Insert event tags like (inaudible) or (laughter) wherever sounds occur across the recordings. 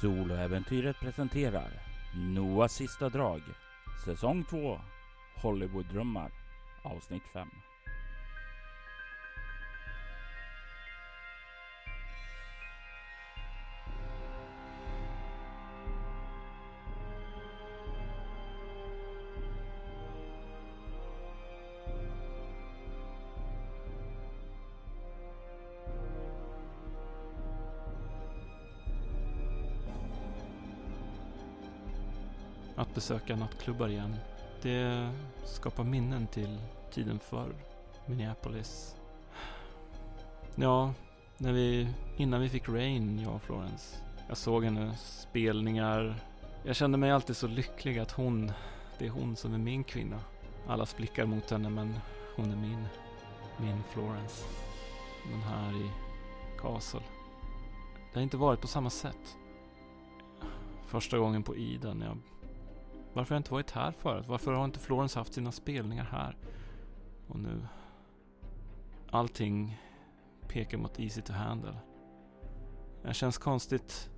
Soloäventyret presenterar Noahs sista drag Säsong 2 Hollywooddrömmar Avsnitt 5 besöka nattklubbar igen, det skapar minnen till tiden förr. Minneapolis. Ja, när vi, innan vi fick Rain, jag och Florence. Jag såg henne, spelningar. Jag kände mig alltid så lycklig att hon, det är hon som är min kvinna. Allas blickar mot henne men hon är min, min Florence. Men här i Castle. Det har inte varit på samma sätt. Första gången på Iden, jag varför har jag inte varit här förut? Varför har inte Florence haft sina spelningar här? Och nu... Allting pekar mot Easy to Handle. Jag känns konstigt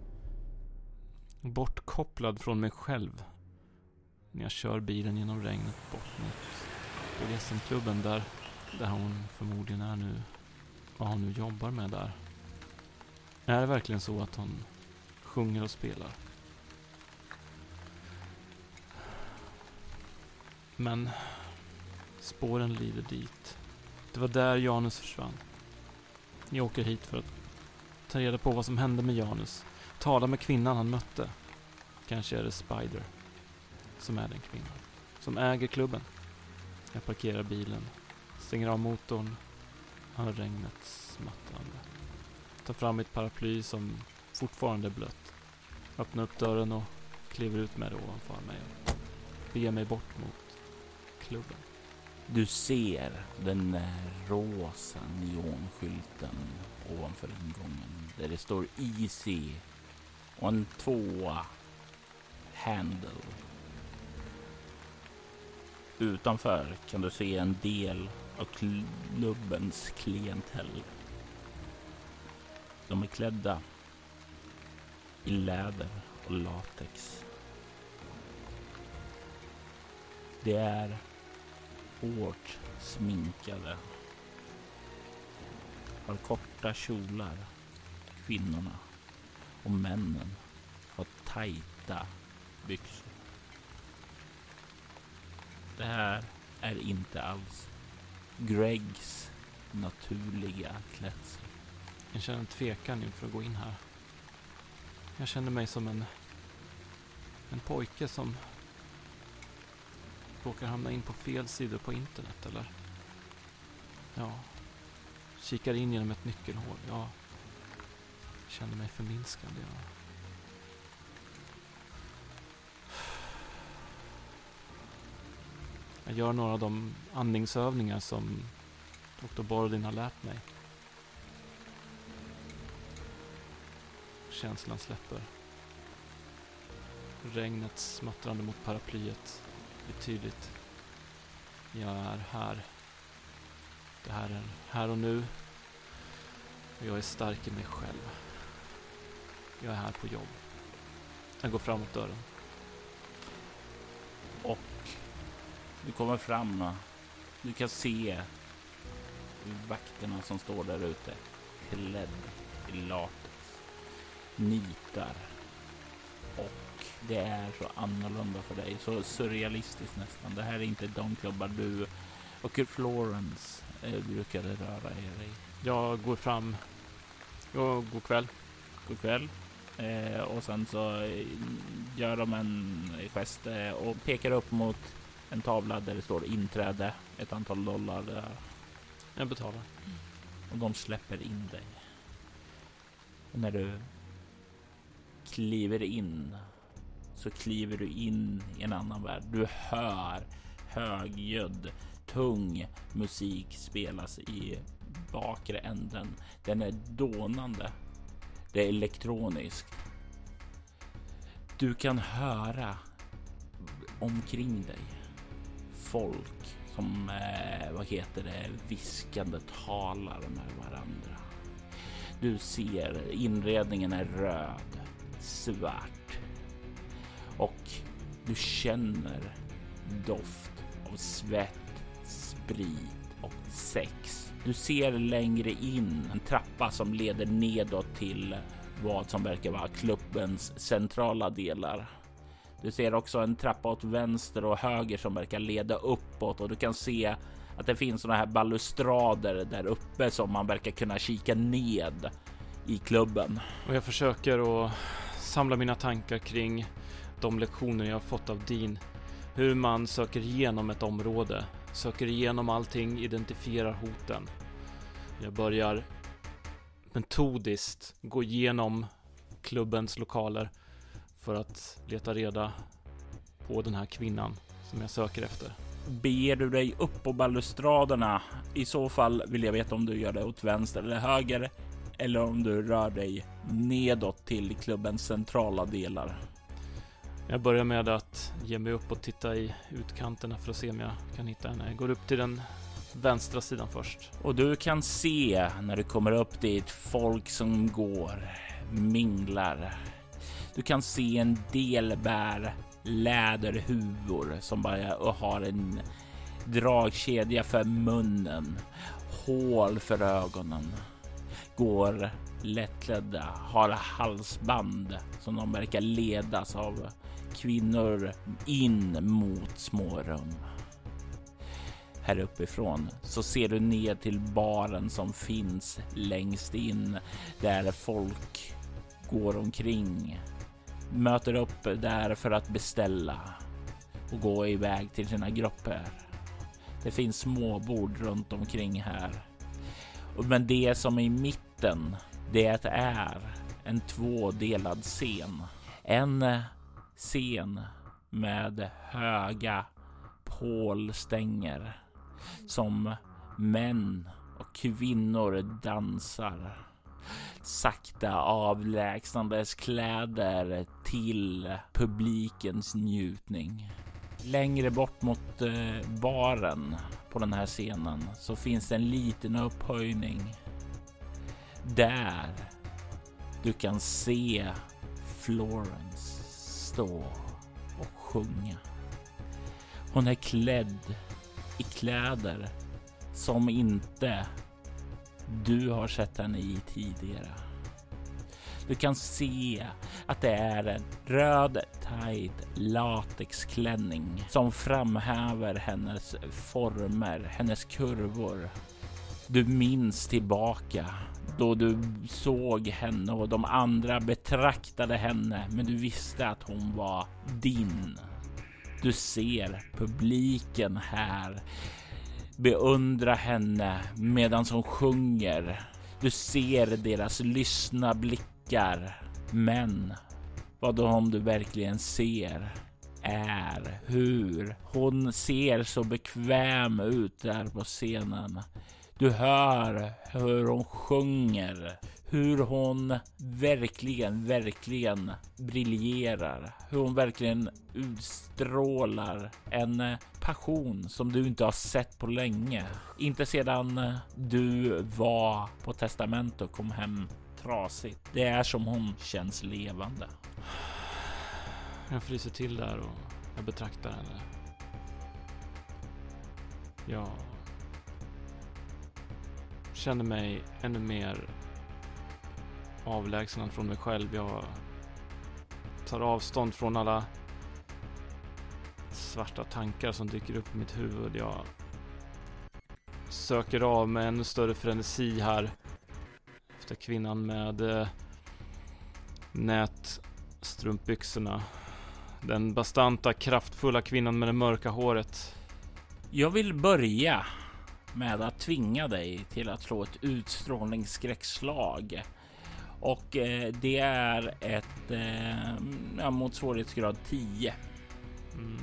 bortkopplad från mig själv. När jag kör bilen genom regnet bort mot SM-klubben där, där hon förmodligen är nu. Vad hon nu jobbar med där. Är det verkligen så att hon sjunger och spelar? Men spåren lider dit. Det var där Janus försvann. Jag åker hit för att ta reda på vad som hände med Janus. Tala med kvinnan han mötte. Kanske är det Spider som är den kvinnan. Som äger klubben. Jag parkerar bilen. Stänger av motorn. Hör regnet smattrande. Tar fram mitt paraply som fortfarande är blött. Öppnar upp dörren och kliver ut med det ovanför mig. Beger mig bort mot klubben. Du ser den rosa neonskylten ovanför ingången där det står Easy och en tvåa Handle. Utanför kan du se en del av klubbens klientell. De är klädda i läder och latex. Det är hårt sminkade. Har korta kjolar, kvinnorna. Och männen har tajta byxor. Det här är inte alls Gregs naturliga klädsel. Jag känner en tvekan inför att gå in här. Jag känner mig som en, en pojke som råkar hamna in på fel sidor på internet eller? Ja, kikar in genom ett nyckelhål. Ja, känner mig förminskad. Ja. Jag gör några av de andningsövningar som Dr. Borodin har lärt mig. Känslan släpper. Regnet smattrande mot paraplyet betydligt. tydligt. Jag är här. Det här är här och nu. Och jag är stark i mig själv. Jag är här på jobb. Jag går framåt dörren. Och du kommer fram. Du kan se vakterna som står där ute. Klädd i latex. Nitar. Och det är så annorlunda för dig. Så surrealistiskt nästan. Det här är inte de klubbar du och Florence eh, brukade röra er i. Jag går fram. Ja, god kväll. God kväll. Eh, och sen så eh, gör de en gest eh, och pekar upp mot en tavla där det står inträde, ett antal dollar där. Jag betalar. Och de släpper in dig. Och när du kliver in så kliver du in i en annan värld. Du hör högljudd, tung musik spelas i bakre änden. Den är dånande. Det är elektroniskt. Du kan höra omkring dig folk som, eh, vad heter det, viskande talar med varandra. Du ser inredningen är röd svart. Och du känner doft av svett, sprit och sex. Du ser längre in en trappa som leder nedåt till vad som verkar vara klubbens centrala delar. Du ser också en trappa åt vänster och höger som verkar leda uppåt och du kan se att det finns sådana här balustrader där uppe som man verkar kunna kika ned i klubben. Och jag försöker att samla mina tankar kring de lektioner jag fått av Dean. Hur man söker igenom ett område, söker igenom allting, identifierar hoten. Jag börjar metodiskt gå igenom klubbens lokaler för att leta reda på den här kvinnan som jag söker efter. Beger du dig upp på balustraderna? I så fall vill jag veta om du gör det åt vänster eller höger eller om du rör dig nedåt till klubbens centrala delar. Jag börjar med att ge mig upp och titta i utkanterna för att se om jag kan hitta henne. Jag går upp till den vänstra sidan först. Och du kan se när du kommer upp dit folk som går, minglar. Du kan se en del bär läderhuvor som bara har en dragkedja för munnen, hål för ögonen, går lättklädda, har halsband som de verkar ledas av kvinnor in mot små rum. Här uppifrån så ser du ner till baren som finns längst in där folk går omkring möter upp där för att beställa och gå iväg till sina grupper. Det finns småbord runt omkring här. Men det som är i mitten, det är en tvådelad scen. En scen med höga pålstänger som män och kvinnor dansar. Sakta avlägsnandes kläder till publikens njutning. Längre bort mot eh, baren på den här scenen så finns det en liten upphöjning. Där du kan se Florence stå och sjunga. Hon är klädd i kläder som inte du har sett henne i tidigare. Du kan se att det är en röd tight latexklänning som framhäver hennes former, hennes kurvor. Du minns tillbaka då du såg henne och de andra betraktade henne, men du visste att hon var din. Du ser publiken här beundra henne medan hon sjunger. Du ser deras lyssna blickar. Men vad om du verkligen ser är hur hon ser så bekväm ut där på scenen. Du hör hur hon sjunger, hur hon verkligen, verkligen briljerar, hur hon verkligen utstrålar en passion som du inte har sett på länge. Inte sedan du var på testament och kom hem trasigt. Det är som hon känns levande. Jag fryser till där och jag betraktar henne. Ja känner mig ännu mer avlägsen från mig själv. Jag tar avstånd från alla svarta tankar som dyker upp i mitt huvud. Jag söker av med ännu större frenesi här. Efter kvinnan med eh, nätstrumpbyxorna. Den bastanta, kraftfulla kvinnan med det mörka håret. Jag vill börja med att tvinga dig till att slå ett utstrålningsskräckslag. Och eh, det är ett eh, mot svårighetsgrad 10. Mm.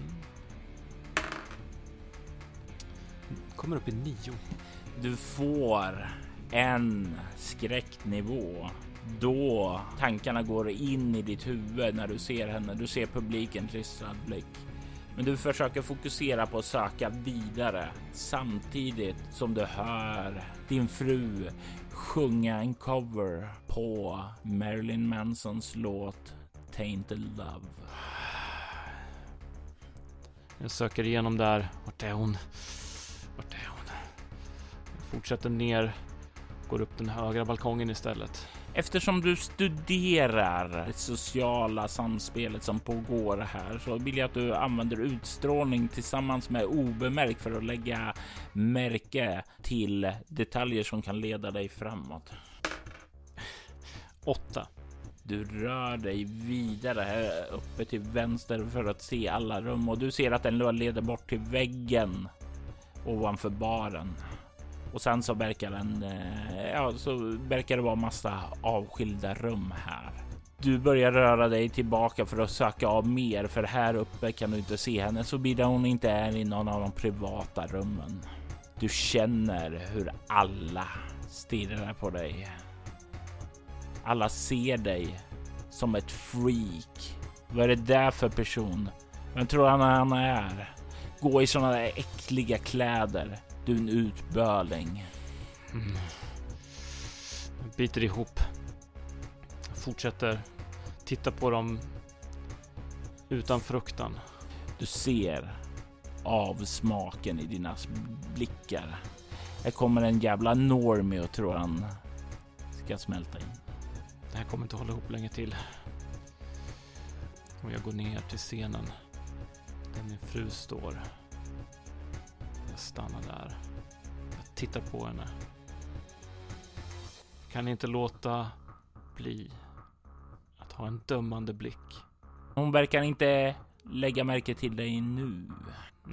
Kommer upp i 9. Du får en skräcknivå då tankarna går in i ditt huvud när du ser henne. Du ser publiken klistrad blick. Men du försöker fokusera på att söka vidare samtidigt som du hör din fru sjunga en cover på Marilyn Mansons låt Tainted Love. Jag söker igenom där. Vart är hon? Vart är hon? Jag fortsätter ner. Går upp den högra balkongen istället. Eftersom du studerar det sociala samspelet som pågår här så vill jag att du använder utstrålning tillsammans med obemärkt för att lägga märke till detaljer som kan leda dig framåt. 8. Du rör dig vidare här uppe till vänster för att se alla rum och du ser att den leder bort till väggen ovanför baren. Och sen så verkar den, eh, ja, så verkar det vara massa avskilda rum här. Du börjar röra dig tillbaka för att söka av mer, för här uppe kan du inte se henne såvida hon inte är i någon av de privata rummen. Du känner hur alla stirrar på dig. Alla ser dig som ett freak. Vad är det där för person? Vem tror han han är? Gå i sådana där äckliga kläder. Du är en utböling. Mm. Jag biter ihop. Jag fortsätter titta på dem utan fruktan. Du ser avsmaken i dina blickar. Här kommer en jävla normie och tror han ska smälta in. Det här kommer inte hålla ihop länge till. Och jag går ner till scenen där min fru står. Jag stannar där. Jag tittar på henne. Kan inte låta bli att ha en dömande blick. Hon verkar inte lägga märke till dig nu.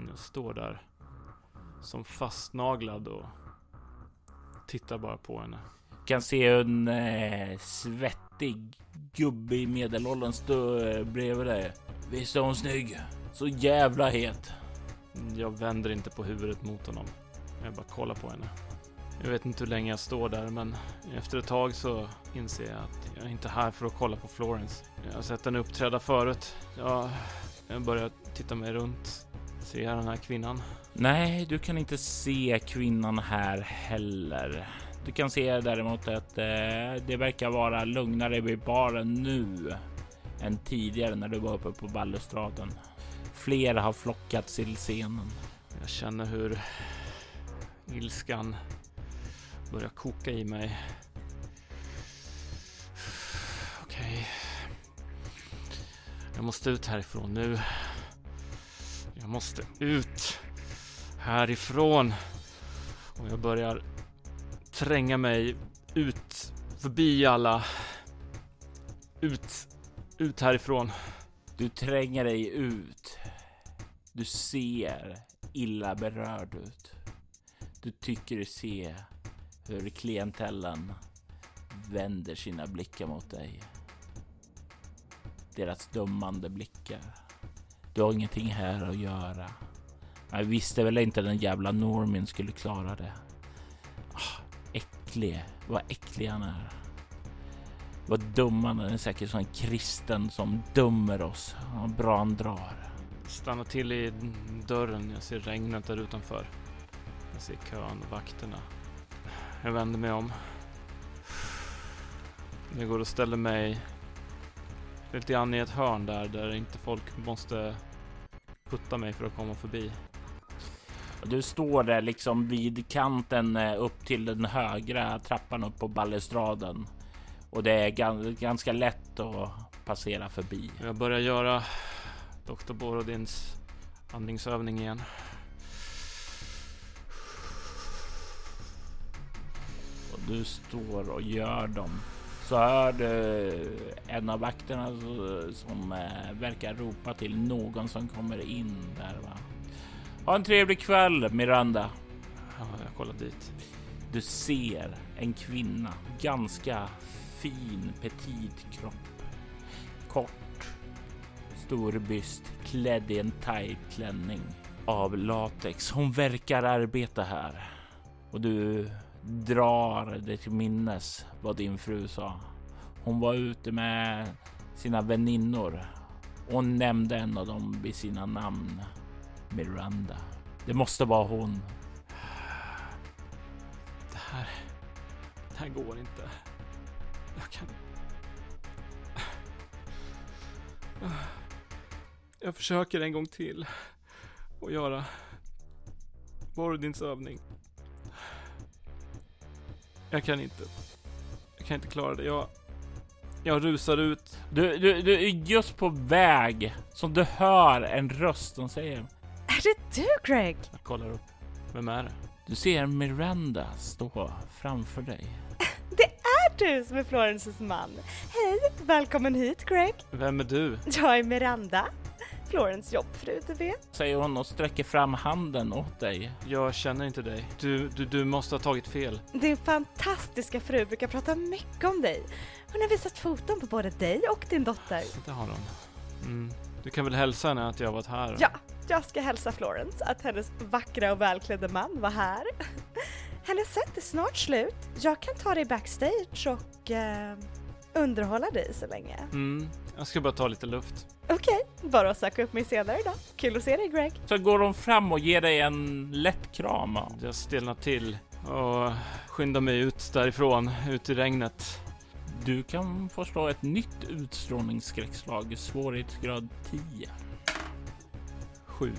Jag står där som fastnaglad och tittar bara på henne. Kan se en eh, svettig gubbe i medelåldern stå eh, bredvid dig. Visst är hon snygg? Så jävla het. Mm, jag vänder inte på huvudet mot honom. Jag bara kollar på henne. Jag vet inte hur länge jag står där, men efter ett tag så inser jag att jag är inte här för att kolla på Florence. Jag har sett henne uppträda förut. Jag, jag börjar titta mig runt. Ser jag den här kvinnan? Nej, du kan inte se kvinnan här heller. Du kan se däremot att eh, det verkar vara lugnare vid baren nu än tidigare när du var uppe på balustraden. Fler har flockats till scenen. Jag känner hur ilskan börjar koka i mig. Okej. Okay. Jag måste ut härifrån nu. Jag måste ut härifrån. Och jag börjar tränga mig ut förbi alla. Ut, ut härifrån. Du tränger dig ut. Du ser illa berörd ut. Du tycker du ser hur klientellen vänder sina blickar mot dig. Deras dömande blickar. Du har ingenting här att göra. Jag visste väl inte den jävla Normin skulle klara det. Ah, äcklig. Vad äcklig han är. Vad dum han är. är säkert som en kristen som dömer oss. Vad bra han drar. Stannar till i dörren. Jag ser regnet där utanför. Jag ser kön och vakterna. Jag vänder mig om. Jag går och ställer mig lite grann i ett hörn där, där inte folk måste putta mig för att komma förbi. Du står där liksom vid kanten eh, upp till den högra trappan upp på balustraden. Och det är ganska lätt att passera förbi. Jag börjar göra Dr. Borodins andningsövning igen. Och du står och gör dem. Så hör du en av vakterna som eh, verkar ropa till någon som kommer in där. Va? Ha en trevlig kväll Miranda. Ja, jag kollar dit. Du ser en kvinna, ganska fin petit kropp. Kort, stor byst, klädd i en tight klänning av latex. Hon verkar arbeta här och du drar dig till minnes vad din fru sa. Hon var ute med sina väninnor och nämnde en av dem vid sina namn. Miranda. Det måste vara hon. Det här... Det här går inte. Jag kan... Jag försöker en gång till. Och göra Borodins övning. Jag kan inte. Jag kan inte klara det. Jag, jag rusar ut. Du, du, du är just på väg som du hör en röst som säger Är det du Greg? Jag kollar upp. Vem är det? Du ser Miranda stå framför dig. (laughs) Det är du som är Florences man. Hej, välkommen hit Greg. Vem är du? Jag är Miranda. Florence jobbfru, du vet. Säger hon och sträcker fram handen åt dig. Jag känner inte dig. Du, du, du måste ha tagit fel. Din fantastiska fru brukar prata mycket om dig. Hon har visat foton på både dig och din dotter. Det har hon. Mm. Du kan väl hälsa henne att jag varit här? Ja, jag ska hälsa Florence att hennes vackra och välklädda man var här. (laughs) Hennes sätt är snart slut. Jag kan ta dig backstage och eh, underhålla dig så länge. Mm. Jag ska bara ta lite luft. Okej, bara att söka upp mig senare då. Kul att se dig Greg. Så går hon fram och ger dig en lätt kram. Jag stelnar till och skyndar mig ut därifrån, ut i regnet. Du kan få slå ett nytt utstrålningsskräckslag, svårighetsgrad 10. Sju.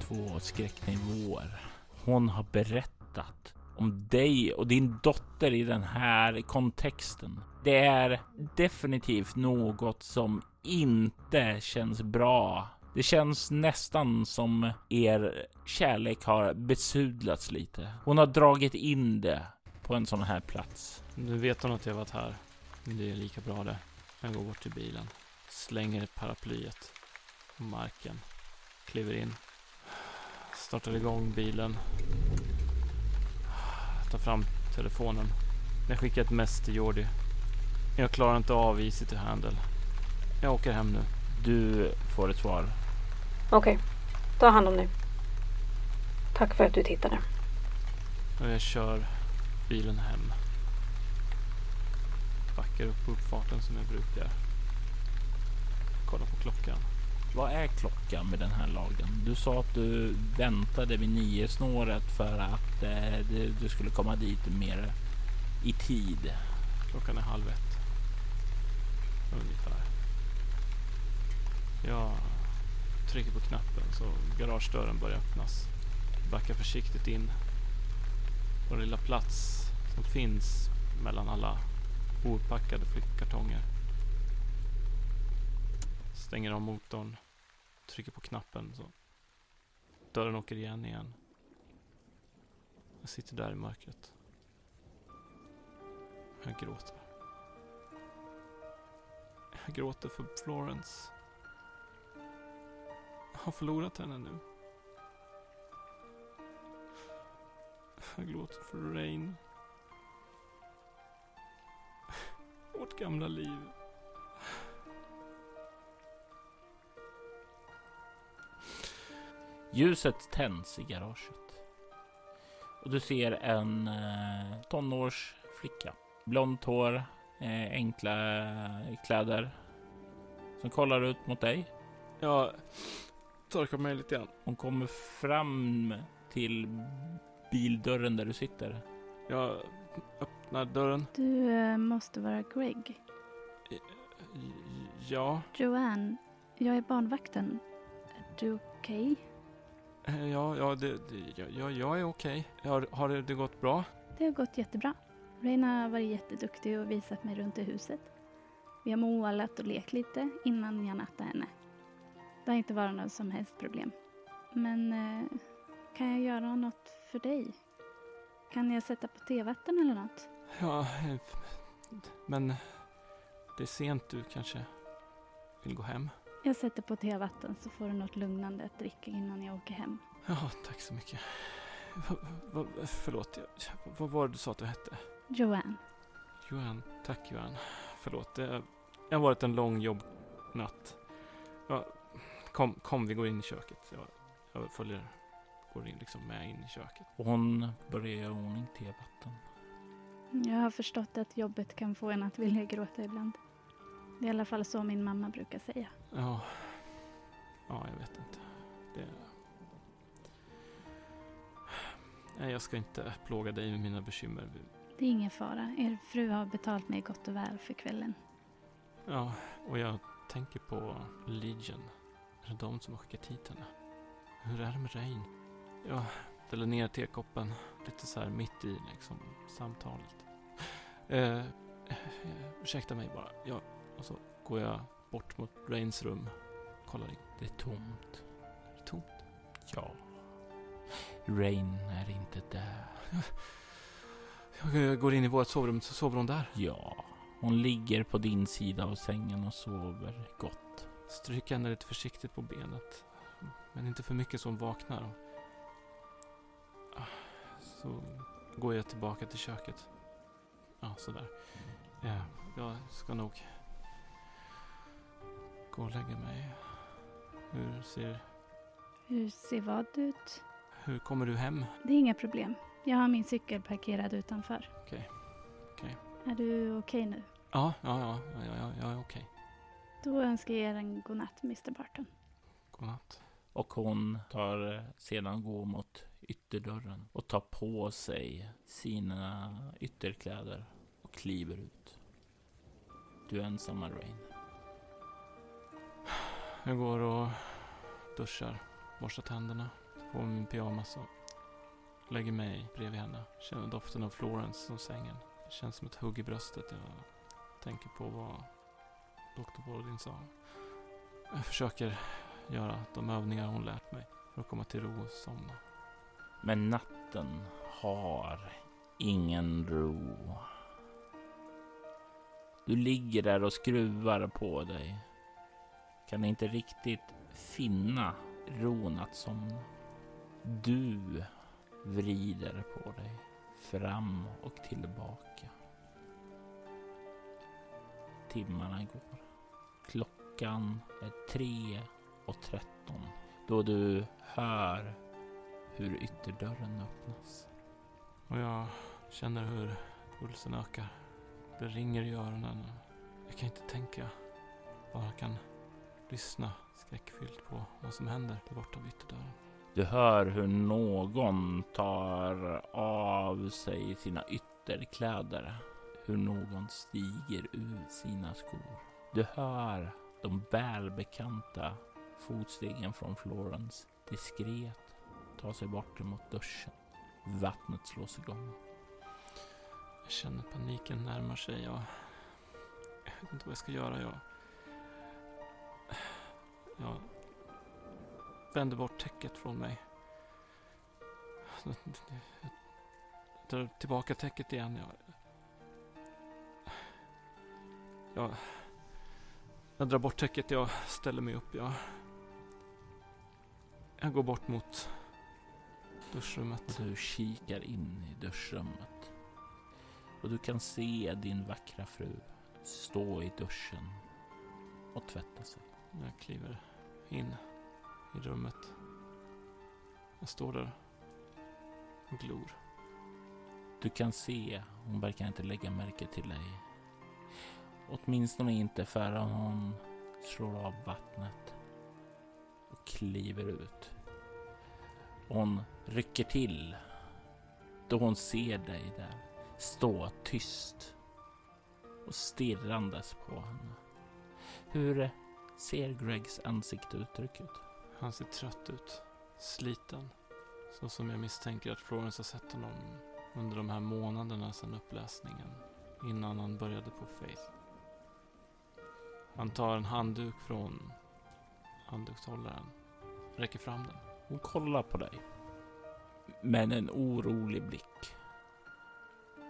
Två skräcknivåer. Hon har berättat om dig och din dotter i den här kontexten. Det är definitivt något som inte känns bra. Det känns nästan som er kärlek har besudlats lite. Hon har dragit in det på en sån här plats. Nu vet hon att jag varit här. Men det är lika bra det. Jag går bort till bilen. Slänger paraplyet på marken. Kliver in. Startar igång bilen. Tar fram telefonen. Jag skickar ett mess till Jordi. Jag klarar inte av Easy to handle. Jag åker hem nu. Du får ett svar. Okej, ta hand om dig. Tack för att du tittade. Och jag kör bilen hem. Backar upp på uppfarten som jag brukar. Kollar på klockan. Vad är klockan med den här lagen? Du sa att du väntade vid nio snåret för att eh, du, du skulle komma dit mer i tid. Klockan är halv ett. Ungefär. Jag trycker på knappen så garagedörren börjar öppnas. Backar försiktigt in på den lilla plats som finns mellan alla ouppackade flyttkartonger. Stänger av motorn. Trycker på knappen så dörren åker igen igen. Jag sitter där i mörkret. Jag gråter. Jag gråter för Florence. Jag har förlorat henne nu. Jag gråter för Rain. Vårt gamla liv. Ljuset tänds i garaget. Och du ser en eh, tonårsflicka. Blont hår, eh, enkla kläder. Som kollar ut mot dig. Jag torkar mig lite grann. Hon kommer fram till bildörren där du sitter. Jag öppnar dörren. Du eh, måste vara Greg. Ja, Joanne, jag är barnvakten. Är du okej? eh, ja, ja, det, det, ja, ja, jag är okej. Har, har det, det gått bra? Det har gått jättebra. Reina har varit jätteduktig och visat mig runt i huset. Vi har målat och lekt lite innan jag nattade henne. Det har inte varit något som helst problem. Men eh, kan jag göra något för dig? Kan jag sätta på tevatten eller något? Ja, eh, men det är sent du kanske vill gå hem. Jag sätter på tevatten så får du något lugnande att dricka innan jag åker hem. Ja, tack så mycket. Va, va, förlåt, jag, vad var det du sa att du hette? Joanne. Johan, tack Johan. Förlåt, det, det har varit en lång jobbnatt. Ja, kom, kom, vi går in i köket. Jag, jag följer, går in liksom med in i köket. Och hon börjar göra ordning tevatten. Jag har förstått att jobbet kan få en att vilja gråta ibland. Det är i alla fall så min mamma brukar säga. Ja, ja jag vet inte. Det... Nej, jag ska inte plåga dig med mina bekymmer. Det är ingen fara. Er fru har betalt mig gott och väl för kvällen. Ja, och jag tänker på Legion. Är det de som har skickat hit henne? Hur är det med Rain? Jag ställer ner tekoppen lite så här mitt i liksom samtalet. Eh, eh, ursäkta mig bara. Ja, och så går jag bort mot Rains rum. Kollar in. Det är tomt. Är det tomt? Ja. Rain är inte där. (laughs) Jag går in i vårt sovrum, så sover hon där. Ja. Hon ligger på din sida av sängen och sover gott. Stryker henne lite försiktigt på benet. Men inte för mycket så hon vaknar. Så går jag tillbaka till köket. Ja, sådär. Ja, jag ska nog gå och lägga mig. Hur ser... Hur ser vad ut? Hur kommer du hem? Det är inga problem. Jag har min cykel parkerad utanför. Okej. Okej. Är du okej nu? Ja, ja, ja, ja, ja, ja, ja okej. Då önskar jag er en godnatt, Mr Barton. Godnatt. Och hon tar eh, sedan gå mot ytterdörren och tar på sig sina ytterkläder och kliver ut. Du är ensamma Rain. Jag går och duschar, borstar tänderna, tar på mig min pyjamas och lägger mig bredvid henne. Känner doften av Florence som sängen. Det känns som ett hugg i bröstet. Jag tänker på vad Dr. Borodin sa. Jag försöker göra de övningar hon lärt mig för att komma till ro och somna. Men natten har ingen ro. Du ligger där och skruvar på dig. Kan inte riktigt finna ron att somna. Du vrider på dig fram och tillbaka. Timmarna går. Klockan är tre och tretton då du hör hur ytterdörren öppnas. Och jag känner hur pulsen ökar. Det ringer i öronen. Jag kan inte tänka. Bara kan lyssna skräckfyllt på vad som händer där borta vid ytterdörren. Du hör hur någon tar av sig sina ytterkläder. Hur någon stiger ur sina skor. Du hör de välbekanta fotstegen från Florence diskret ta sig bort mot duschen. Vattnet slås igång. Jag känner paniken närmar sig. Jag, jag vet inte vad jag ska göra. Jag, jag vänder bort täcket från mig. Jag drar tillbaka täcket igen. Jag, jag, jag drar bort täcket. Jag ställer mig upp. Jag, jag går bort mot duschrummet. Och du kikar in i duschrummet. Och du kan se din vackra fru stå i duschen och tvätta sig. Jag kliver in i rummet. Jag står där och glor. Du kan se, hon verkar inte lägga märke till dig. Åtminstone inte förrän hon slår av vattnet och kliver ut. Hon rycker till då hon ser dig där stå tyst och stirrandes på henne. Hur ser Gregs ansikteuttryck ut? Han ser trött ut. Sliten. Så som jag misstänker att Florence har sett honom under de här månaderna sedan uppläsningen. Innan han började på Faith. Han tar en handduk från handdukshållaren. Räcker fram den. Hon kollar på dig med en orolig blick.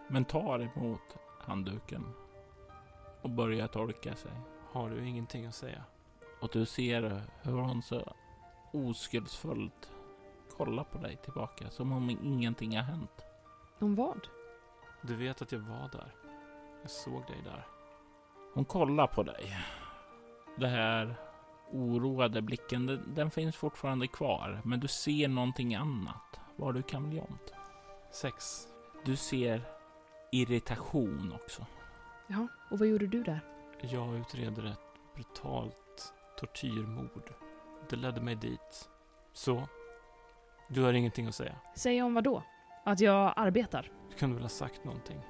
Men tar emot handduken och börjar torka sig. Har du ingenting att säga? Och du ser hur hon så oskuldsfullt kollar på dig tillbaka som om ingenting har hänt. Om vad? Du vet att jag var där. Jag såg dig där. Hon kollar på dig. Det här oroade blicken, den, den finns fortfarande kvar. Men du ser någonting annat. Var du kameleont? Sex. Du ser irritation också. Ja, och vad gjorde du där? Jag utreder ett brutalt tortyrmord. Det ledde mig dit. Så, du har ingenting att säga. Säga om vad då? Att jag arbetar? Du kunde väl ha sagt någonting?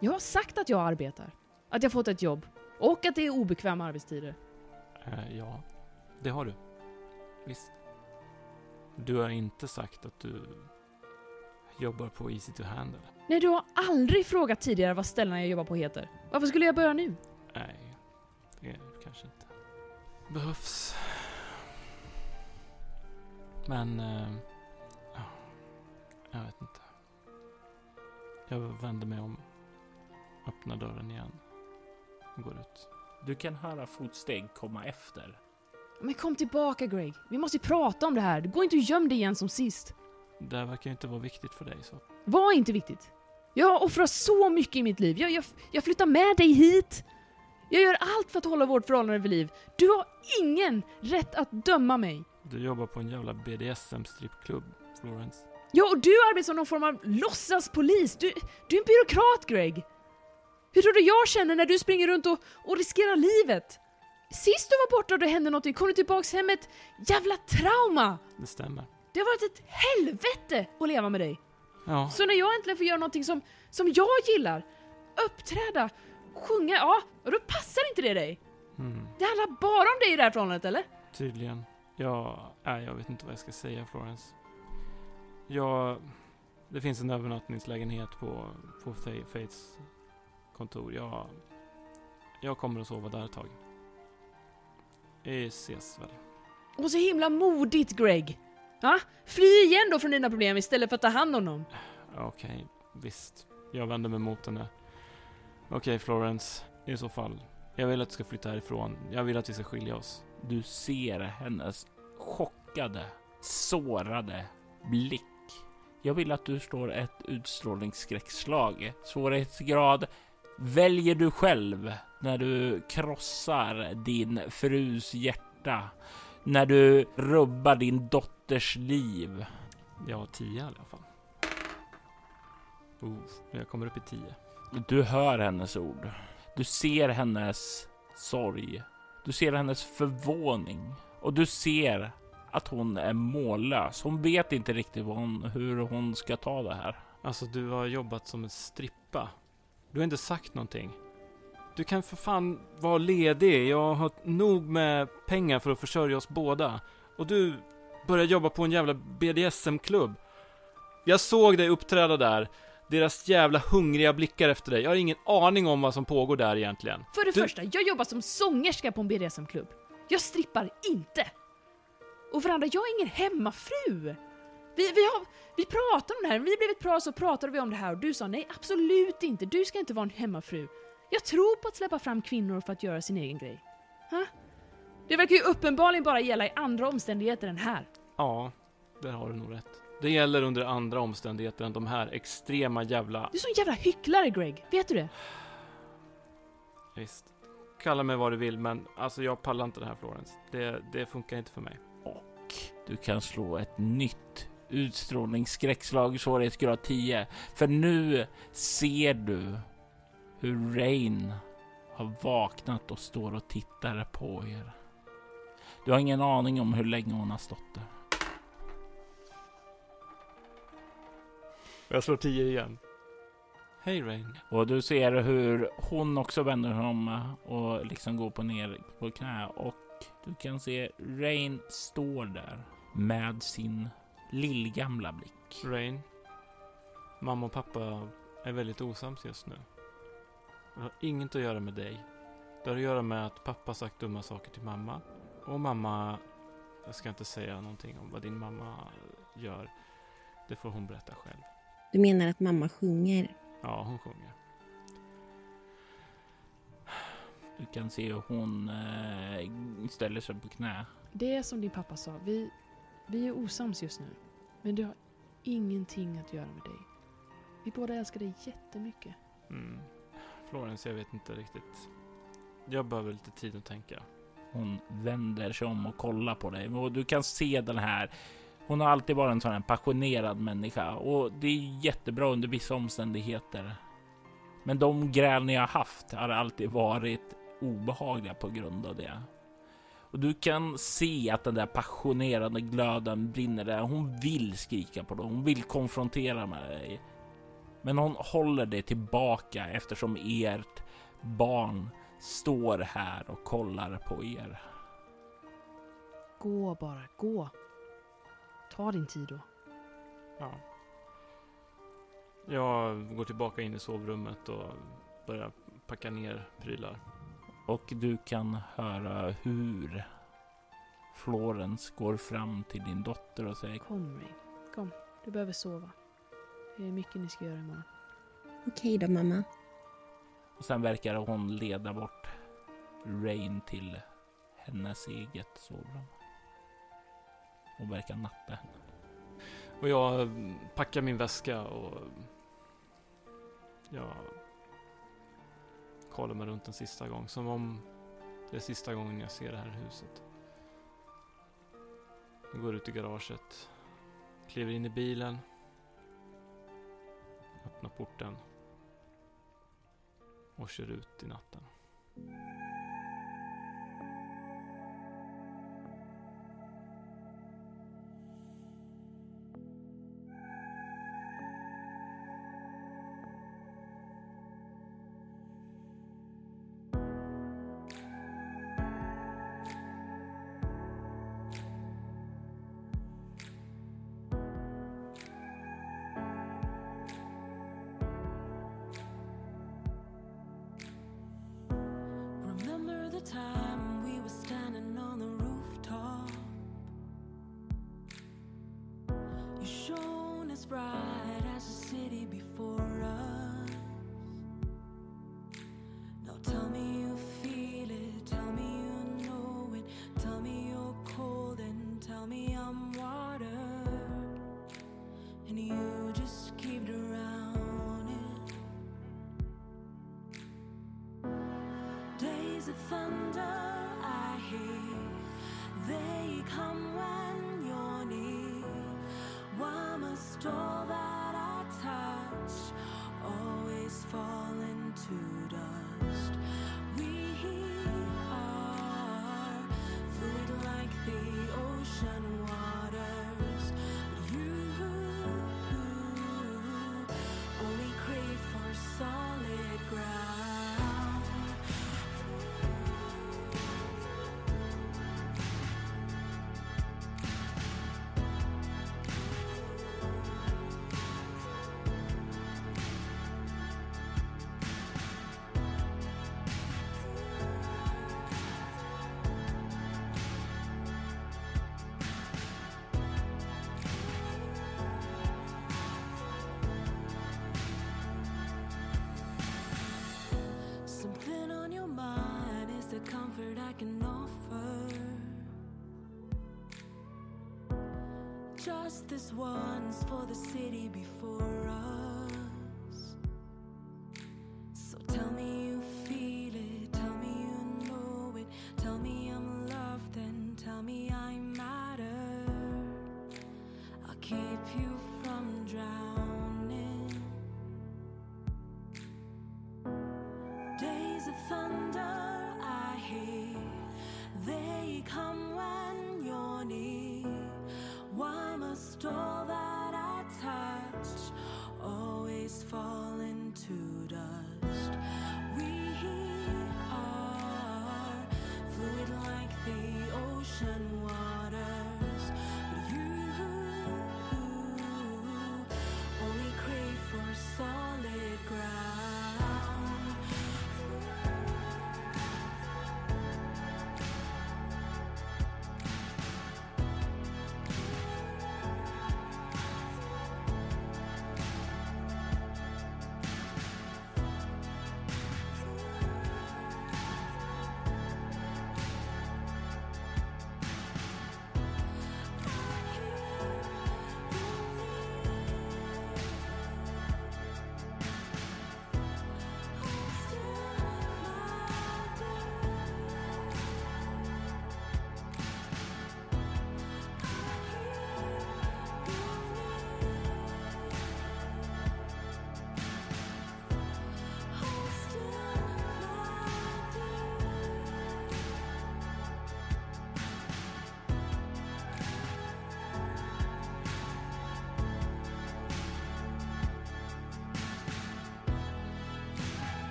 Jag har sagt att jag arbetar. Att jag fått ett jobb. Och att det är obekväma arbetstider. Eh, ja, det har du. Visst. Du har inte sagt att du jobbar på Easy to Handle. Nej, du har aldrig frågat tidigare vad ställena jag jobbar på heter. Varför skulle jag börja nu? Nej, det kanske inte behövs. Men... Eh, ja, jag vet inte. Jag vänder mig om, öppnar dörren igen och går ut. Du kan höra fotsteg komma efter. Men kom tillbaka Greg. Vi måste ju prata om det här. Det går inte att gömma dig igen som sist. Det här verkar ju inte vara viktigt för dig så. Var inte viktigt. Jag har offrat så mycket i mitt liv. Jag, jag, jag flyttar med dig hit. Jag gör allt för att hålla vårt förhållande vid liv. Du har ingen rätt att döma mig. Du jobbar på en jävla BDSM-strippklubb, Florence. Ja, och du arbetar som någon form av låtsaspolis. Du, du är en byråkrat, Greg. Hur tror du jag känner när du springer runt och, och riskerar livet? Sist du var borta och det hände någonting kom du tillbaks hem med ett jävla trauma. Det stämmer. Det har varit ett helvete att leva med dig. Ja, Så när jag äntligen får göra någonting som, som jag gillar, uppträda, sjunga, ja, och då passar inte det dig. mm, Det handlar bara om dig i det här förhållandet, eller? tydligen. Ja, nej, jag vet inte vad jag ska säga, Florence. Ja, det finns en övernattningslägenhet på, på Fa- Faiths kontor. Jag, jag kommer att sova där ett tag. Vi ses väl. Och så himla modigt, Greg. Ja? Fly igen då från dina problem istället för att ta hand om dem. Okej, visst. Jag vänder mig mot henne. Okej, Florence. I så fall. Jag vill att du ska flytta härifrån. Jag vill att vi ska skilja oss. Du ser hennes chockade, sårade blick. Jag vill att du slår ett utstrålningsskräckslag. Svårighetsgrad väljer du själv när du krossar din frus hjärta. När du rubbar din dotters liv. Jag har tio i alla fall. Oh, jag kommer upp i tio. Du hör hennes ord. Du ser hennes sorg. Du ser hennes förvåning och du ser att hon är mållös. Hon vet inte riktigt vad hon, hur hon ska ta det här. Alltså, du har jobbat som en strippa. Du har inte sagt någonting. Du kan för fan vara ledig. Jag har nog med pengar för att försörja oss båda. Och du börjar jobba på en jävla BDSM-klubb. Jag såg dig uppträda där. Deras jävla hungriga blickar efter dig. Jag har ingen aning om vad som pågår där egentligen. För det Du- första, jag jobbar som sångerska på en BDSM-klubb. Jag strippar inte. Och för det andra, jag är ingen hemmafru. Vi, vi, har, vi pratade om det här, vi blev ett par så pratade vi om det här och du sa nej, absolut inte, du ska inte vara en hemmafru. Jag tror på att släppa fram kvinnor för att göra sin egen grej. Ha? Det verkar ju uppenbarligen bara gälla i andra omständigheter än här. Ja, där har du nog rätt. Det gäller under andra omständigheter än de här extrema jävla... Du är sån jävla hycklare Greg, vet du det? Visst. Kalla mig vad du vill, men alltså jag pallar inte det här Florence. Det, det funkar inte för mig. Och du kan slå ett nytt utstrålningsskräckslag svårighetsgrad 10. För nu ser du hur Rain har vaknat och står och tittar på er. Du har ingen aning om hur länge hon har stått där. Jag slår tio igen. Hej Rain. Och du ser hur hon också vänder sig om och liksom går på ner på knä och du kan se Rain står där med sin lillgamla blick. Rain. Mamma och pappa är väldigt osams just nu. Det har inget att göra med dig. Det har att göra med att pappa sagt dumma saker till mamma. Och mamma... Jag ska inte säga någonting om vad din mamma gör. Det får hon berätta själv. Du menar att mamma sjunger? Ja, hon sjunger. Du kan se hur hon eh, ställer sig på knä. Det är som din pappa sa, vi, vi är osams just nu. Men det har ingenting att göra med dig. Vi båda älskar dig jättemycket. Mm. Florence, jag vet inte riktigt. Jag behöver lite tid att tänka. Hon vänder sig om och kollar på dig och du kan se den här. Hon har alltid varit en sån här passionerad människa och det är jättebra under vissa omständigheter. Men de gräl ni har haft har alltid varit obehagliga på grund av det. Och du kan se att den där passionerade glöden brinner där. Hon vill skrika på dig. Hon vill konfrontera med dig. Men hon håller dig tillbaka eftersom ert barn står här och kollar på er. Gå bara, gå. Ta din tid då. Ja. Jag går tillbaka in i sovrummet och börjar packa ner prylar. Och du kan höra hur Florence går fram till din dotter och säger Kom Rain, kom. Du behöver sova. Det är mycket ni ska göra imorgon. Okej då mamma. Och sen verkar hon leda bort Rain till hennes eget sovrum. Och verkar natta henne. Och jag packar min väska och jag kollar mig runt en sista gång. Som om det är sista gången jag ser det här huset. Jag går ut i garaget, kliver in i bilen, öppnar porten och kör ut i natten. storm. Just this once for the city before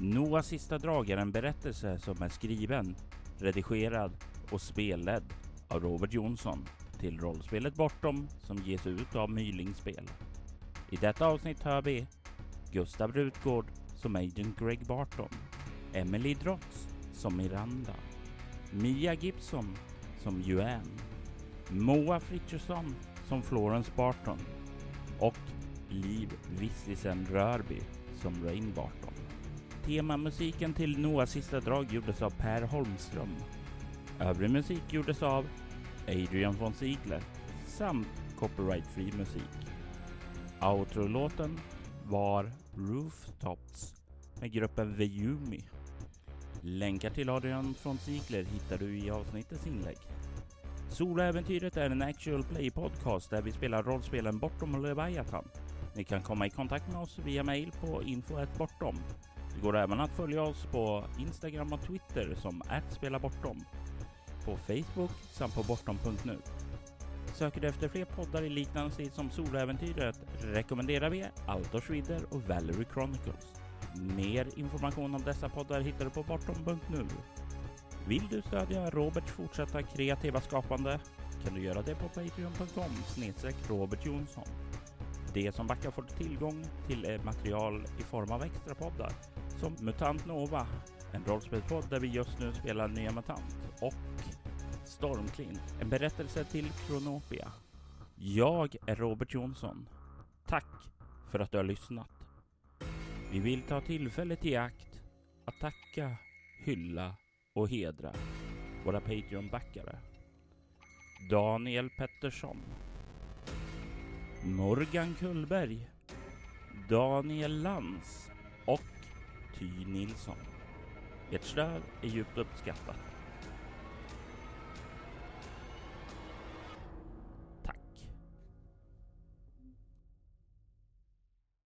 Noahs sista drag är en berättelse som är skriven, redigerad och spelledd av Robert Jonsson till rollspelet Bortom som ges ut av Mylingspel. I detta avsnitt hör vi Gustav Rutgård som Agent Greg Barton, Emily Drotz som Miranda, Mia Gibson som Joanne. Moa Frithiofsson som Florence Barton och Liv Vistisen Rörby som Rain Barton. Temamusiken till Noahs sista drag gjordes av Per Holmström. Övrig musik gjordes av Adrian von Ziegler samt copyright-fri musik. Outro-låten var Rooftops med gruppen Vejumi. Länkar till Adrian von Ziegler hittar du i avsnittets inlägg. Soloäventyret är en actual play podcast där vi spelar rollspelen Bortom och Leviathan. Ni kan komma i kontakt med oss via mail på info.bortom. Det går även att följa oss på Instagram och Twitter som @spelabortom, på Facebook samt på bortom.nu. Söker du efter fler poddar i liknande stil som Soloäventyret rekommenderar vi Altor Schwider och Valerie Chronicles. Mer information om dessa poddar hittar du på bortom.nu. Vill du stödja Roberts fortsatta kreativa skapande kan du göra det på patreon.com snedstreck Robert Jonsson. Det som backar får tillgång till eh, material i form av extra poddar som Mutant Nova, en rollspelspodd där vi just nu spelar Nya Mutant och Stormklint, en berättelse till Kronopia. Jag är Robert Jonsson. Tack för att du har lyssnat. Vi vill ta tillfället i akt att tacka, hylla och hedra våra Patreon-backare. Daniel Pettersson. Morgan Kullberg. Daniel Lantz och Ty Nilsson. Ert stöd är djupt uppskattat.